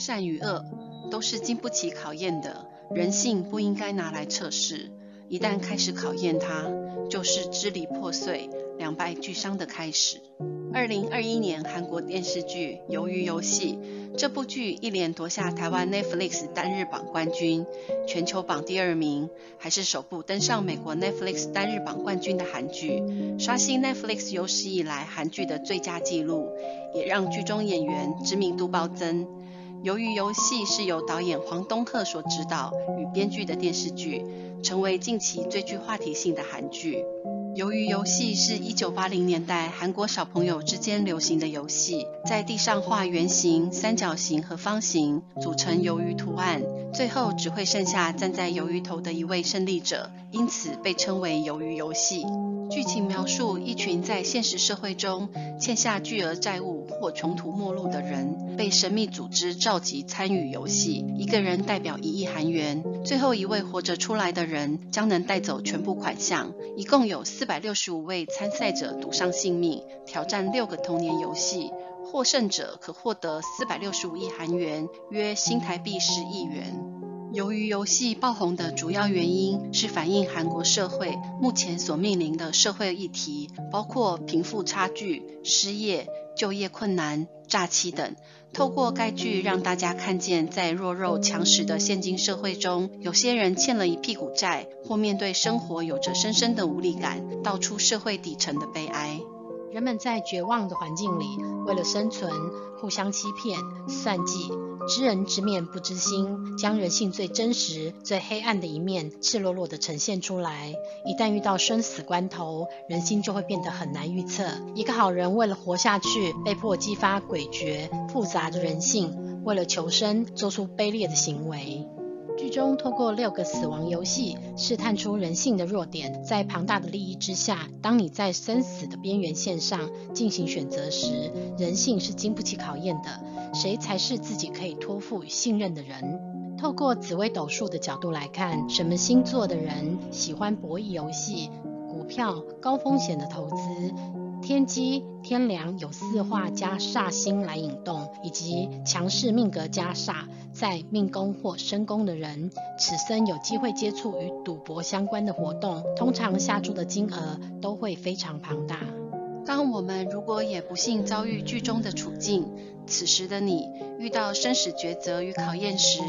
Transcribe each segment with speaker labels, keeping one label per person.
Speaker 1: 善与恶都是经不起考验的，人性不应该拿来测试。一旦开始考验它，就是支离破碎、两败俱伤的开始。二零二一年韩国电视剧《鱿鱼游戏》这部剧一连夺下台湾 Netflix 单日榜冠军，全球榜第二名，还是首部登上美国 Netflix 单日榜冠军的韩剧，刷新 Netflix 有史以来韩剧的最佳纪录，也让剧中演员知名度暴增。由于游戏是由导演黄东赫所执导与编剧的电视剧。成为近期最具话题性的韩剧。鱿鱼游戏是一九八零年代韩国小朋友之间流行的游戏，在地上画圆形、三角形和方形，组成鱿鱼图案，最后只会剩下站在鱿鱼头的一位胜利者，因此被称为鱿鱼游戏。剧情描述一群在现实社会中欠下巨额债务或穷途末路的人，被神秘组织召集参与游戏。一个人代表一亿韩元，最后一位活着出来的人将能带走全部款项。一共有四百六十五位参赛者赌上性命，挑战六个童年游戏，获胜者可获得四百六十五亿韩元，约新台币十亿元。由于游戏爆红的主要原因是反映韩国社会目前所面临的社会议题，包括贫富差距、失业、就业困难、诈欺等。透过该剧，让大家看见在弱肉强食的现今社会中，有些人欠了一屁股债，或面对生活有着深深的无力感，道出社会底层的悲哀。
Speaker 2: 人们在绝望的环境里，为了生存，互相欺骗、算计。知人知面不知心，将人性最真实、最黑暗的一面赤裸裸地呈现出来。一旦遇到生死关头，人心就会变得很难预测。一个好人为了活下去，被迫激发诡谲复杂的人性，为了求生，做出卑劣的行为。剧中透过六个死亡游戏，试探出人性的弱点。在庞大的利益之下，当你在生死的边缘线上进行选择时，人性是经不起考验的。谁才是自己可以托付与信任的人？透过紫微斗数的角度来看，什么星座的人喜欢博弈游戏、股票、高风险的投资？天机天梁有四化加煞星来引动，以及强势命格加煞，在命宫或身宫的人，此生有机会接触与赌博相关的活动，通常下注的金额都会非常庞大。
Speaker 1: 当我们如果也不幸遭遇剧中的处境，此时的你遇到生死抉择与考验时，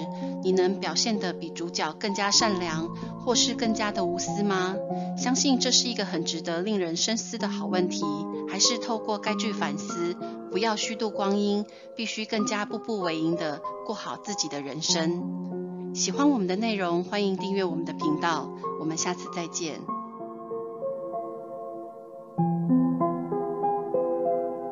Speaker 1: 你能表现得比主角更加善良，或是更加的无私吗？相信这是一个很值得令人深思的好问题。还是透过该剧反思，不要虚度光阴，必须更加步步为营地过好自己的人生。喜欢我们的内容，欢迎订阅我们的频道。我们下次再见。